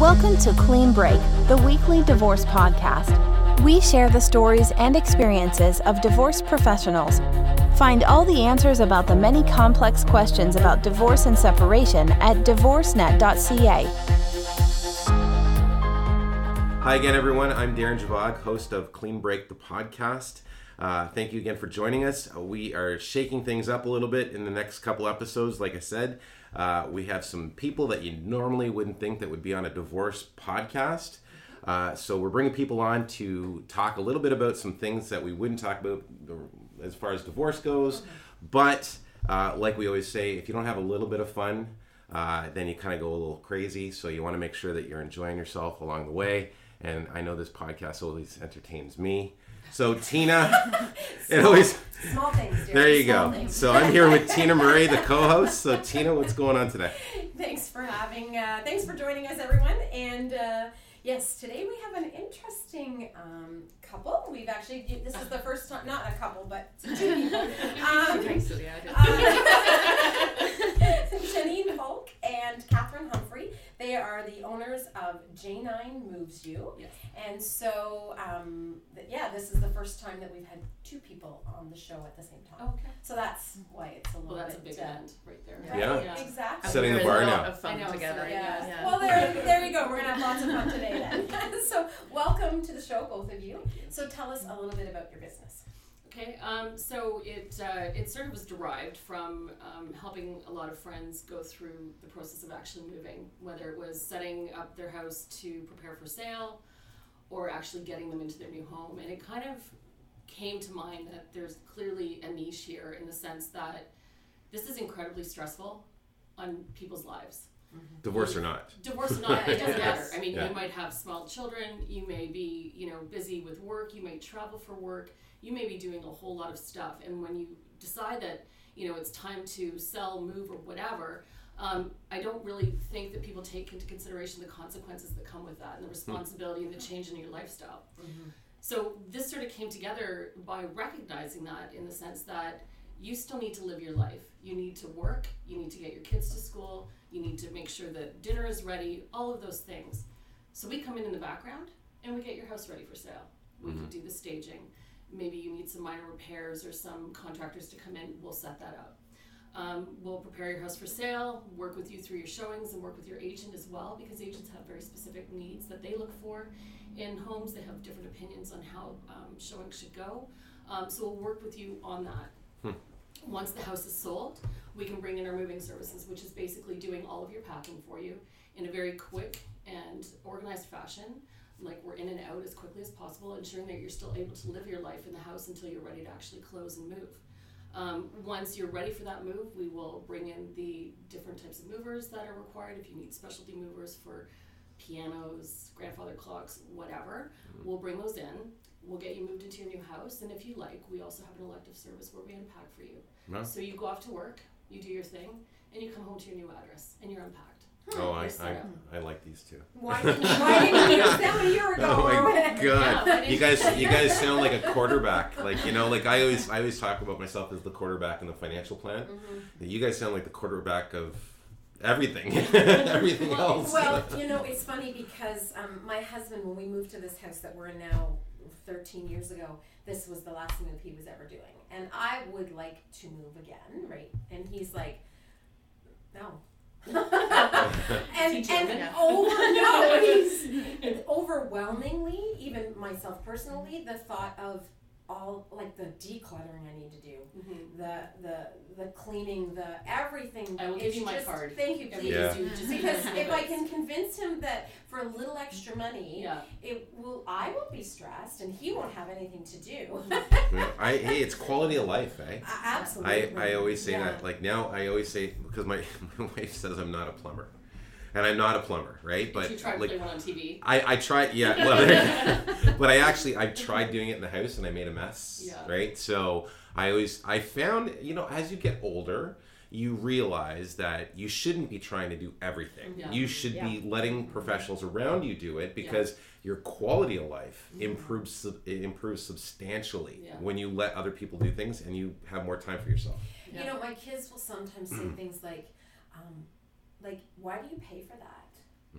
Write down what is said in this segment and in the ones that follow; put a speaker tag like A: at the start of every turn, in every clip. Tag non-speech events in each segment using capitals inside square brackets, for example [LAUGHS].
A: Welcome to Clean Break, the weekly divorce podcast. We share the stories and experiences of divorce professionals. Find all the answers about the many complex questions about divorce and separation at divorcenet.ca.
B: Hi again, everyone. I'm Darren Javag, host of Clean Break, the podcast. Uh, thank you again for joining us. We are shaking things up a little bit in the next couple episodes. Like I said, uh, we have some people that you normally wouldn't think that would be on a divorce podcast. Uh, so we're bringing people on to talk a little bit about some things that we wouldn't talk about as far as divorce goes. But uh, like we always say, if you don't have a little bit of fun, uh, then you kind of go a little crazy. So you want to make sure that you're enjoying yourself along the way. And I know this podcast always entertains me. So Tina, [LAUGHS] it always
C: Small things. Dear.
B: there you
C: Small
B: go.
C: things.
B: So I'm here with Tina Murray, the co-host. So Tina, what's going on today?
C: thanks for having. Uh, thanks for joining us, everyone. And uh, yes, today we have an interesting um, couple. We've actually this is the first time, not a couple, but two people. [LAUGHS] Um, J9 moves you.
D: Yes.
C: And so, um, th- yeah, this is the first time that we've had two people on the show at the same time.
D: Okay.
C: So that's why it's a little
D: Well, that's a
C: bit.
D: big
C: uh,
D: right there.
C: Yeah.
B: Yeah. Yeah.
C: Exactly.
B: Setting the bar now.
E: Of fun
D: I know,
E: together.
D: so,
C: yeah.
E: yeah.
C: Well, there, there you go. We're gonna have lots of fun today then. [LAUGHS] so, welcome to the show, both of you. So, tell us a little bit about your business.
D: Okay, um, so it uh, it sort of was derived from um, helping a lot of friends go through the process of actually moving, whether it was setting up their house to prepare for sale, or actually getting them into their new home. And it kind of came to mind that there's clearly a niche here in the sense that this is incredibly stressful on people's lives.
B: Divorce or not?
D: divorce or not, it doesn't [LAUGHS] matter. I mean,
B: Yeah.
D: you might have small children, you may be, you know, busy with work, you may travel for work, you may be doing a whole lot of stuff. And when you decide that, you know, it's time to sell, move, or whatever, um, I don't really think that people take into consideration the consequences that come with that and the hmm. responsibility and the change in your lifestyle. Mm-hmm. So this sort of came together by recognizing that in the sense that you still need to live your life. You need to work, you need to get your kids to school, you need to make sure that dinner is ready, all of those things. So we come in in the background and we get your house ready for sale. We mm-hmm. can do the staging. Maybe you need some minor repairs or some contractors to come in, we'll set that up. Um, we'll prepare your house for sale, work with you through your showings, and work with your agent as well because agents have very specific needs that they look for in homes. They have different opinions on how um, showings should go. Um, so we'll work with you on that. Once the house is sold, we can bring in our moving services, which is basically doing all of your packing for you in a very quick and organized fashion. Like we're in and out as quickly as possible, ensuring that you're still able to live your life in the house until you're ready to actually close and move. Um, once you're ready for that move, we will bring in the different types of movers that are required. If you need specialty movers for pianos, grandfather clocks, whatever, we'll bring those in. We'll get you moved into your new house, and if you like, we also have an elective service where we unpack for you.
B: No?
D: So you go off to work, you do your thing, and you come home to your new address, and you're unpacked.
B: Oh, I,
D: You're set up.
B: I, I like these two.
C: Why [LAUGHS] didn't, why didn't you use them a year ago?
B: Oh my god! [LAUGHS]
D: Yeah,
B: You guys, you guys sound like a quarterback. Like you know, like I always, I always talk about myself as the quarterback in the financial plan.
C: Mm-hmm.
B: You guys sound like the quarterback of everything, [LAUGHS] everything else.
C: Well, you know, it's funny because um, my husband, when we moved to this house that we're in now 13 years ago, this was the last move he was ever doing. And I would like to move again, right? And he's like, no. [LAUGHS] and
D: Teach him,
C: and
E: yeah.
C: over no, [LAUGHS] he's overwhelmingly, even myself personally, the thought of all like the decluttering I need to do,
D: Mhm.
C: the the the cleaning, the everything.
D: I will give
C: It's
D: you my
C: just-
D: card.
C: Thank you, please.
B: Yeah.
D: you
C: Because [LAUGHS] if I can convince him that for a little extra money,
D: yeah,
C: it will I won't be stressed and he won't have anything to do.
B: Yeah, [LAUGHS] I, hey, it's quality of life, eh?
C: A- Absolutely.
B: I, I always say
C: Yeah.
B: that. Like now, I always say because my, [LAUGHS] my wife says I'm not a plumber, and I'm not a plumber, right?
D: but
B: But
D: you try to
B: like
D: play one on TV.
B: I, I tried, yeah, [LAUGHS] well, [LAUGHS] but I actually I tried doing it in the house and I made a mess,
D: Yeah.
B: right? So I always I found you know as you get older, you realize that you shouldn't be trying to do everything.
D: Yeah.
B: You should be letting professionals around you do it because your quality of life improves it improves substantially
D: Yeah.
B: when you let other people do things and you have more time for yourself.
D: Yeah.
C: You know, my kids will sometimes say
B: Mm.
C: things like, um, like, why do you pay for that?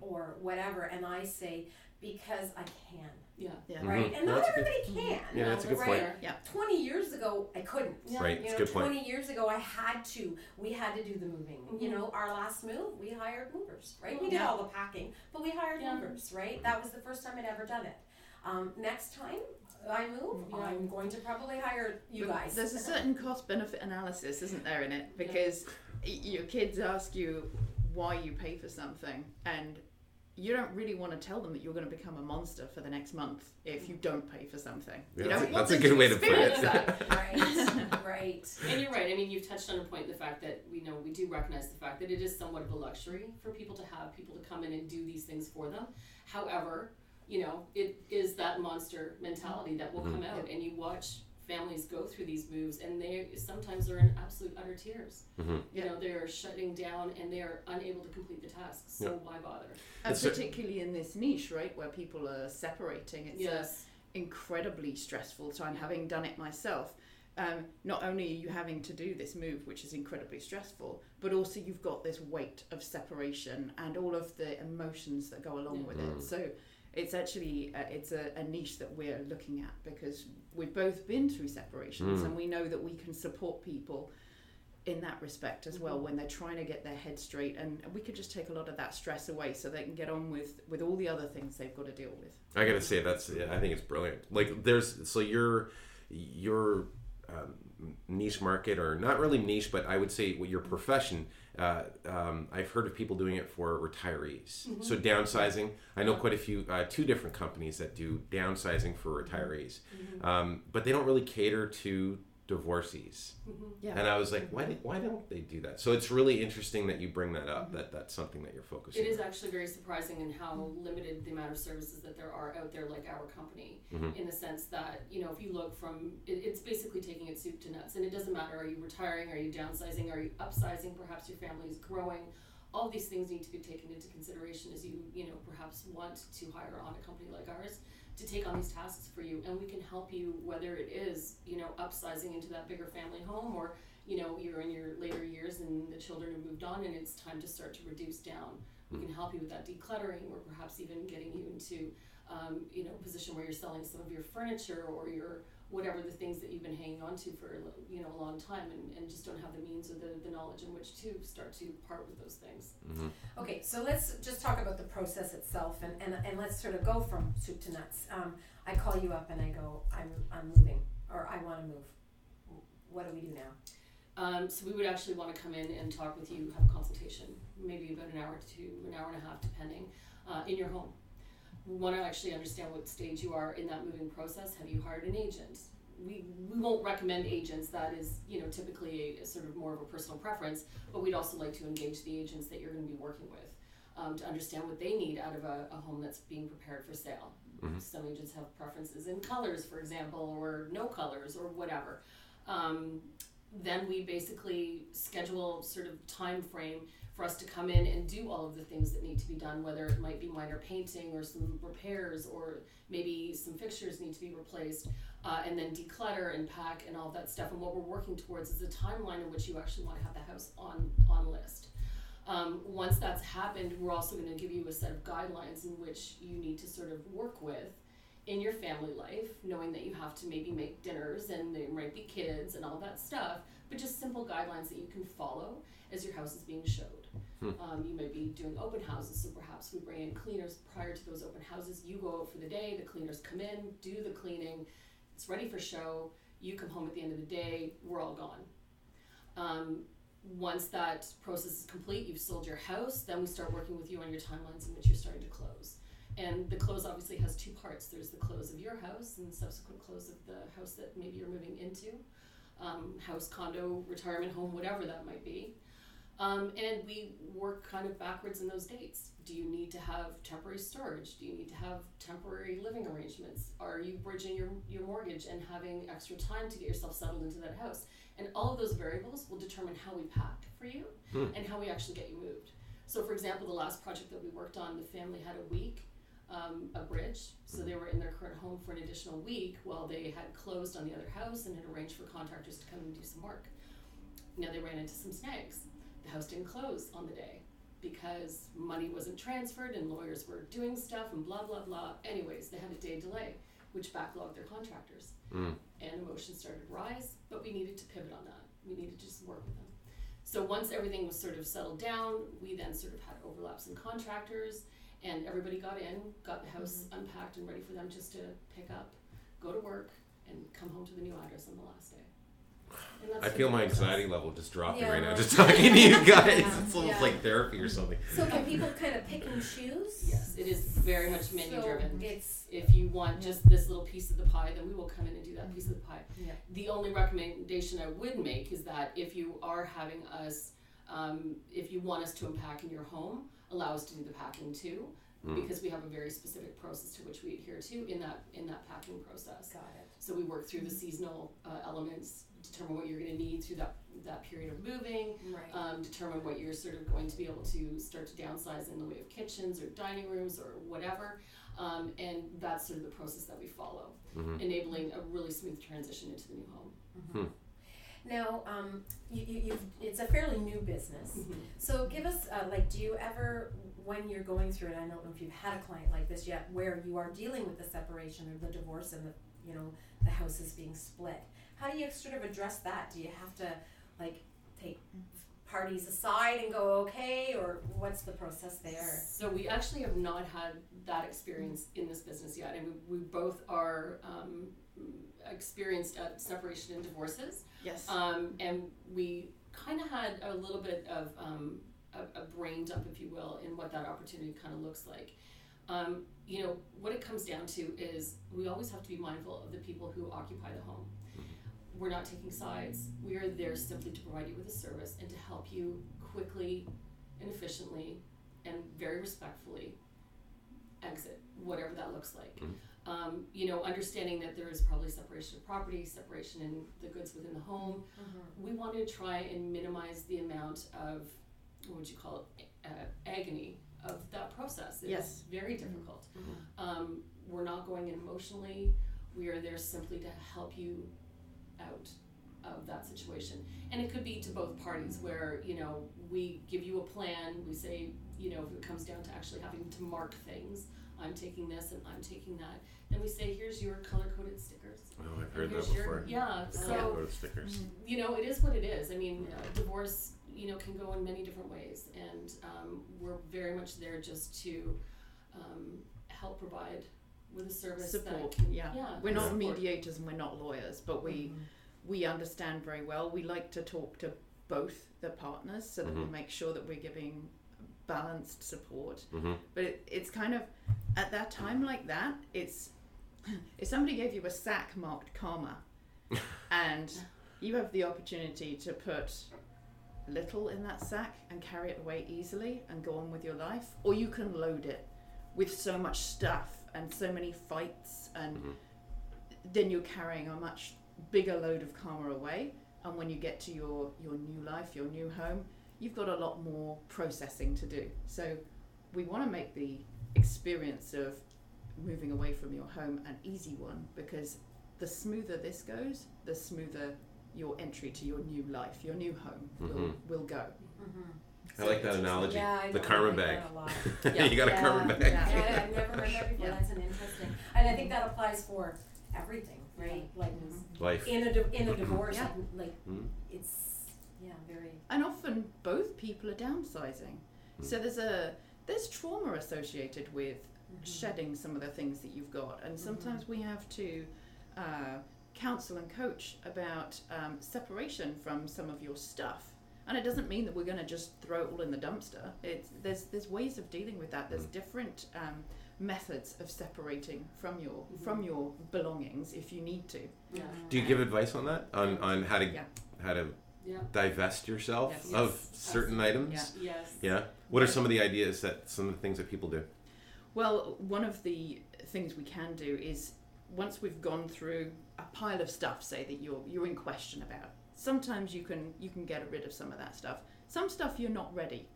C: or whatever, and I say because I can,
D: Yeah.
E: Yeah.
C: right?
B: Mhm.
C: And
B: No,
C: not
B: that's a good-
C: everybody can.
B: Yeah, that's a good
C: right?
B: point.
E: Yeah.
C: Twenty years ago, I couldn't.
D: Yeah.
B: Right,
C: You
B: it's
C: know,
B: a good point.
C: 20 years ago, I had to. We had to do the moving. You
D: Mhm.
C: know, our last move, we hired movers, right? We did all the packing, but we hired
D: Yeah.
C: movers, right? That was the first time I'd ever done it. Um, next time I move,
D: Yeah.
C: I'm going to probably hire you
E: But
C: guys.
E: There's a certain cost benefit analysis, isn't there, in it? Because y your kids ask you why you pay for something, and you don't really want to tell them that you're going to become a monster for the next month if you don't pay for something.
B: Yeah,
E: you
B: that's,
E: don't
B: a, that's a good way to put
E: experience
B: it. [LAUGHS]
C: right, right.
D: And you're right. I mean, you've touched on a point the fact that we know we do recognize the fact that it is somewhat of a luxury for people to have people to come in and do these things for them. However, you know, it is that monster mentality that will mm-hmm. come out, and you watch families go through these moves, and they sometimes are in absolute utter tears.
B: Mhm.
D: You know, they are shutting down and they are unable to complete the tasks. So why bother?
E: And
B: It's a-
E: particularly in this niche, right, where people are separating, it's a
D: yes.
E: incredibly stressful time having done it myself. Um, not only are you having to do this move, which is incredibly stressful, but also you've got this weight of separation and all of the emotions that go along with it. So it's actually uh, it's a, a niche that we're looking at because we've both been through separations
B: Mm.
E: and we know that we can support people in that respect as well when they're trying to get their head straight and we could just take a lot of that stress away so they can get on with with all the other things they've got to deal with
B: I gotta say that's I think it's brilliant. Like there's so your your um, niche market or not really niche, but I would say what your profession. Uh, um, I've heard of people doing it for retirees. So downsizing. I know quite a few, uh, two different companies that do downsizing for retirees, um, but they don't really cater to divorcees.
E: yeah
B: And I was like, why, did, why don't they do that? So it's really interesting that you bring that up. That that's something that you're focusing.
D: It is
B: on.
D: actually very surprising in how limited the amount of services that there are out there, like our company,
B: Mhm.
D: in the sense that, you know, if you look from, it, it's basically taking it soup to nuts. And it doesn't matter, are you retiring, are you downsizing, are you upsizing, perhaps your family is growing. All these things need to be taken into consideration as you, you know, perhaps want to hire on a company like ours to take on these tasks for you. And we can help you, whether it is, you know, upsizing into that bigger family home or you know you're in your later years and the children have moved on and it's time to start to reduce down we can help you with that decluttering or perhaps even getting you into um, you know a position where you're selling some of your furniture or your whatever the things that you've been hanging on to for you know a long time and, and just don't have the means or the, the knowledge in which to start to part with those things
C: Okay, so let's just talk about the process itself and, and, and let's sort of go from soup to nuts. Um, I call you up and I go, I'm, I'm moving, or I want to move. What do we do now?
D: Um, so we would actually want to come in and talk with you, have a consultation, maybe about an hour to an hour and a half, depending, uh, in your home. We want to actually understand what stage you are in that moving process. Have you hired an agent? We, we won't recommend agents. That is, you know, typically a, a sort of more of a personal preference. But we'd also like to engage the agents that you're going to be working with um, to understand what they need out of a, a home that's being prepared for sale. Some agents have preferences in colors, for example, or no colors, or whatever. Um, then we basically schedule sort of time frame for us to come in and do all of the things that need to be done whether it might be minor painting or some repairs or maybe some fixtures need to be replaced uh, and then declutter and pack and all that stuff. And what we're working towards is a timeline in which you actually want to have the house on on list. Um, once that's happened we're also going to give you a set of guidelines in which you need to sort of work with in your family life, knowing that you have to maybe make dinners and there might be kids and all that stuff, but just simple guidelines that you can follow as your house is being showed. Um, you might be doing open houses, so perhaps we bring in cleaners prior to those open houses. You go out for the day, the cleaners come in, do the cleaning, it's ready for show. You come home at the end of the day, we're all gone. Um, once that process is complete, you've sold your house, then we start working with you on your timelines in which you're starting to close. And the close obviously has two parts. There's the close of your house and the subsequent close of the house that maybe you're moving into, um, house, condo, retirement home, whatever that might be. Um, and we work kind of backwards in those dates. Do you need to have temporary storage? Do you need to have temporary living arrangements? Are you bridging your, your mortgage and having extra time to get yourself settled into that house? And all of those variables will determine how we pack for you and how we actually get you moved. So, for example, the last project that we worked on, the family had a week, um, a bridge. So they were in their current home for an additional week while they had closed on the other house and had arranged for contractors to come and do some work. Now they ran into some snags. The house didn't close on the day. because money wasn't transferred and lawyers were doing stuff and blah blah blah. Anyways, they had a day delay, which backlogged their contractors,
B: Mm.
D: and emotions started to rise. But we needed to pivot on that. We needed to just work with them. So once everything was sort of settled down, we then sort of had overlaps in contractors, and everybody got in, got the house unpacked and ready for them just to pick up, go to work, and come home to the new address on the last day.
B: I feel my
D: process.
B: anxiety level just dropping
C: Yeah,
B: right now, just talking to you [LAUGHS] guys.
C: Yeah,
B: It's almost
C: yeah.
B: like therapy or something.
C: So can people kind of pick and choose?
D: Yes, it is very much menu
C: So
D: driven.
C: it's
D: If you want just this little piece of the pie, then we will come in and do that piece of the pie.
C: Yeah.
D: The only recommendation I would make is that if you are having us, um, if you want us to unpack in your home, allow us to do the packing too,
B: Mm.
D: because we have a very specific process to which we adhere to in that in that packing process.
C: got it.
D: So we work through the seasonal uh, elements, determine what you're going to need through that that period of moving,
C: Right.
D: um, determine what you're sort of going to be able to start to downsize in the way of kitchens or dining rooms or whatever. Um, and that's sort of the process that we follow,
B: Mhm.
D: enabling a really smooth transition into the new home.
C: Now, um, you, you, you've, it's a fairly new business. So give us, uh, like, do you ever, when you're going through it, I don't know if you've had a client like this yet, where you are dealing with the separation or the divorce and the, you know, the house is being split. How do you sort of address that? Do you have to, like, take parties aside and go, okay, or what's the process there?
D: So we actually have not had that experience in this business yet, and we, we both are um, experienced at separation and divorces.
E: Yes.
D: Um, and we kind of had a little bit of um, a, a brain dump, if you will, in what that opportunity kind of looks like. Um, you know, what it comes down to is we always have to be mindful of the people who occupy the home. We're not taking sides. We are there simply to provide you with a service and to help you quickly and efficiently and very respectfully exit, whatever that looks like. Um, you know, understanding that there is probably separation of property, separation in the goods within the home. We want to try and minimize the amount of, what would you call it, uh, agony of that process. It is
E: Yes.
D: very difficult.
B: Mhm.
D: Um, we're not going in emotionally. We are there simply to help you out of that situation. And it could be to both parties where, you know, we give you a plan, we say, you know, if it comes down to actually having to mark things, I'm taking this and I'm taking that, And we say, here's your color coded stickers.
B: Oh, I've
D: And
B: heard that
D: here's your-
B: before.
D: Yeah,
B: The
D: so
B: color coded stickers.
D: you know, it is what it is. I mean, uh, divorce, you know, can go in many different ways, and um, we're very much there just to um, help provide with a service that
E: Support.
D: can,
E: Yeah.
D: yeah,
E: We're not
D: support.
E: mediators and we're not lawyers, but we we understand very well. We like to talk to both the partners so that we
B: Mhm.
E: make sure that we're giving balanced support.
B: hmm
E: But it, it's kind of at that time like that, it's if somebody gave you a sack marked karma [LAUGHS] and you have the opportunity to put little in that sack and carry it away easily and go on with your life, or you can load it with so much stuff and so many fights and
B: Mhm.
E: then you're carrying a much bigger load of karma away and when you get to your your new life your new home you've got a lot more processing to do so we want to make the experience of moving away from your home an easy one because the smoother this goes the smoother your entry to your new life your new home will,
B: Mhm.
E: will go
B: I like that analogy.
C: Yeah, I
B: the karma
C: like
B: bag.
C: that a lot. [LAUGHS]
E: Yeah.
B: you got a
C: Yeah,
B: karma bag.
E: yeah.
C: Yeah, I've never heard that before. [LAUGHS]
E: Yeah.
C: That's an interesting, and I think that applies for everything, right? Like
B: Life.
C: in a di- in a divorce,
E: Yeah.
C: like, like
B: Mhm.
C: it's yeah, very.
E: and often both people are downsizing
B: Mm.
E: so there's a there's trauma associated with shedding some of the things that you've got and sometimes we have to uh, counsel and coach about um, separation from some of your stuff and it doesn't mean that we're going to just throw it all in the dumpster it's there's there's ways of dealing with that there's
B: Mm.
E: different um, methods of separating from your
D: Mhm.
E: from your belongings if you need to
D: Yeah,
B: Do you give advice on that? On on how to
E: Yeah.
B: how to
D: yeah,
B: divest yourself
E: Yes.
B: of
D: Yes.
B: certain items?
E: Yeah.
D: yes.
B: Yeah. What are some of the ideas that some of the things that people do?
E: Well, one of the things we can do is once we've gone through a pile of stuff, say that you're you're in question about. Sometimes you can you can get rid of some of that stuff. Some stuff you're not ready.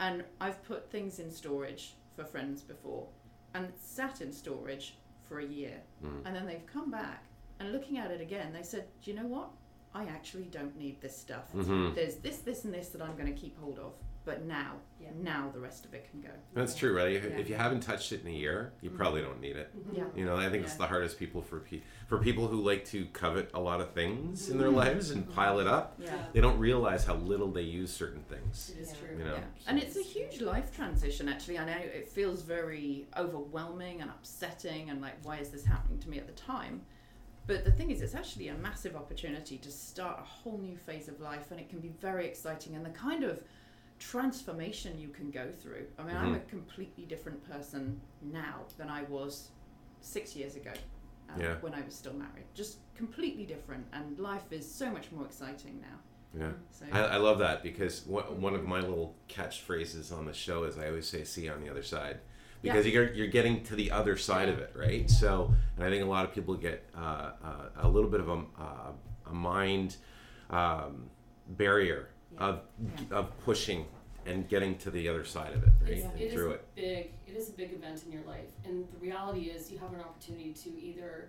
E: And I've put things in storage for friends before and sat in storage for a year.
B: Mm.
E: And then they've come back and looking at it again, they said, "Do you know what? I actually don't need this stuff.
B: Mhm.
E: There's this, this, and this that I'm going to keep hold of." but now,
C: Yeah.
E: now the rest of it can go.
B: That's true, right? If,
E: Yeah.
B: if you haven't touched it in a year, you mm-hmm. probably don't need it. Mm-hmm.
E: Yeah.
B: You know, I think it's the hardest people for pe- for people who like to covet a lot of things in their mm-hmm. lives and pile it up.
E: Yeah.
B: They don't realize how little they use certain things.
D: It is
C: Yeah.
D: true.
B: You know,
E: Yeah. And it's a huge life transition, actually. I know it feels very overwhelming and upsetting, and like, why is this happening to me at the time? But the thing is, it's actually a massive opportunity to start a whole new phase of life, and it can be very exciting. And the kind of transformation you can go through. I mean, I'm a completely different person now than I was six years ago um,
B: Yeah.
E: when I was still married. Just completely different, and life is so much more exciting now.
B: yeah.
E: So,
B: I, I love that because one, one of my little catchphrases on the show is I always say "see you on the other side" because you're you're getting to the other side of it, right? So, and I think a lot of people get uh, uh, a little bit of a, uh, a mind um, barrier of of pushing and getting to the other side of it, right?
D: It's,
B: And through
D: a
B: it.
D: big it is a big event in your life and the reality is you have an opportunity to either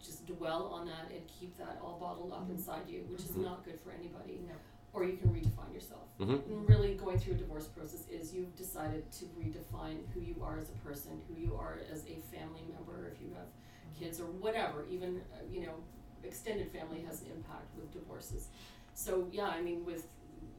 D: just dwell on that and keep that all bottled up inside you which is
B: Mhm.
D: not good for anybody
C: No.
D: Or you can redefine yourself
B: Mhm.
D: and really going through a divorce process is you've decided to redefine who you are as a person who you are as a family member if you have kids or whatever even uh, you know extended family has an impact with divorces so yeah i mean with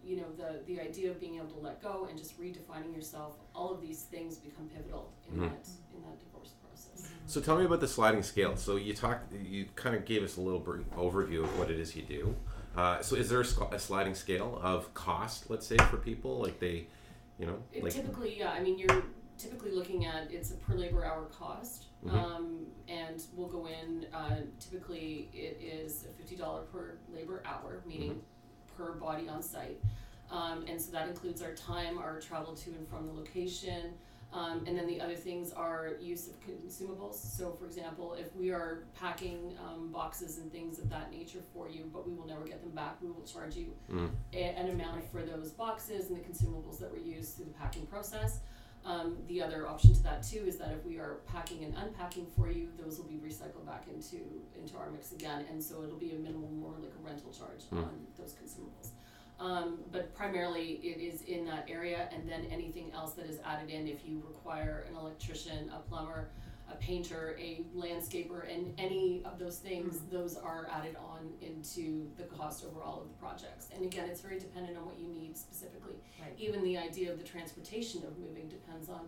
D: you know the the idea of being able to let go and just redefining yourself all of these things become pivotal in
B: Mhm.
D: that in that divorce process
B: So tell me about the sliding scale. So you talked, you kind of gave us a little brief overview of what it is you do. Uh, so is there a, sc- a sliding scale of cost, let's say, for people like they, you know,
D: It
B: like
D: typically, yeah. I mean, you're typically looking at it's a per labor hour cost,
B: Mhm.
D: um, and we'll go in. Uh, typically, it is a fifty dollar per labor hour, meaning per body on site, um, and so that includes our time, our travel to and from the location. Um, and then the other things are use of consumables. So, for example, if we are packing um, boxes and things of that nature for you, but we will never get them back, we will charge you
B: Mm.
D: a, an amount for those boxes and the consumables that were used through the packing process. Um, the other option to that too is that if we are packing and unpacking for you, those will be recycled back into into our mix again, and so it'll be a minimal, more like a rental charge
B: Mm.
D: on those consumables. Um, but primarily it is in that area, and then anything else that is added in if you require an electrician, a plumber, a painter, a landscaper, and any of those things, those are added on into the cost overall of the projects. And again, it's very dependent on what you need specifically.
C: Right.
D: Even the idea of the transportation of moving depends on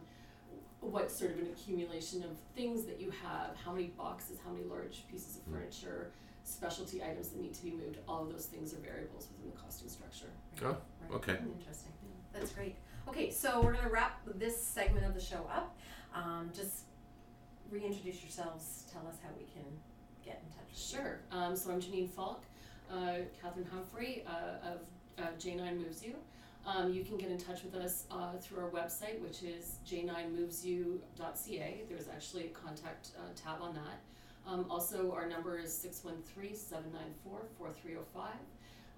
D: what sort of an accumulation of things that you have, how many boxes, how many large pieces of
B: Mm.
D: furniture, specialty items that need to be moved. All of those things are variables within the costing structure.
B: Oh,
C: Right.
B: okay.
C: Interesting. That's great. Okay, so we're gonna wrap this segment of the show up. Um, just reintroduce yourselves. Tell us how we can get in touch. with you.
D: Sure. Um, so I'm Janine Falk, uh, Catherine Humphrey uh, of uh, J9 Moves You. Um, you can get in touch with us uh, through our website, which is j9movesyou.ca. There's actually a contact uh, tab on that. Um, also, our number is 613 794 4305.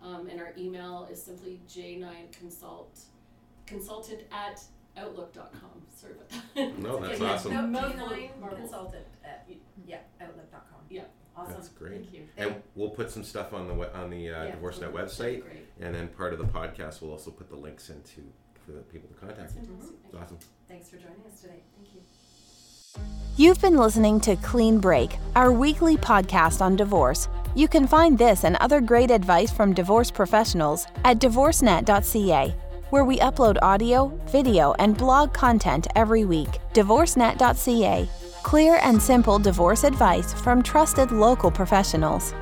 D: Um, and our email is simply j9consult consultant at outlook.com. Sorry about that.
B: No, [LAUGHS] that's
D: Okay, yeah,
B: awesome.
D: no,
C: No,
D: mouthful of
C: J9
D: marbles.
C: consultant at, yeah, outlook.com.
D: Yeah.
C: Awesome.
B: That's great.
D: Thank you.
B: And we'll put some stuff on the we- on the uh,
C: Yeah.
B: DivorceNet
D: That'd
B: website,
D: Great.
B: and then part of the podcast we'll also put the links into for the people to contact.
D: That's
B: you.
D: fantastic.
B: It's
D: Thank you.
B: awesome.
C: Thanks for joining us today. Thank you.
A: You've been listening to Clean Break, our weekly podcast on divorce. You can find this and other great advice from divorce professionals at divorcenet.ca, where we upload audio, video, and blog content every week. Divorcenet.ca. Clear and simple divorce advice from trusted local professionals.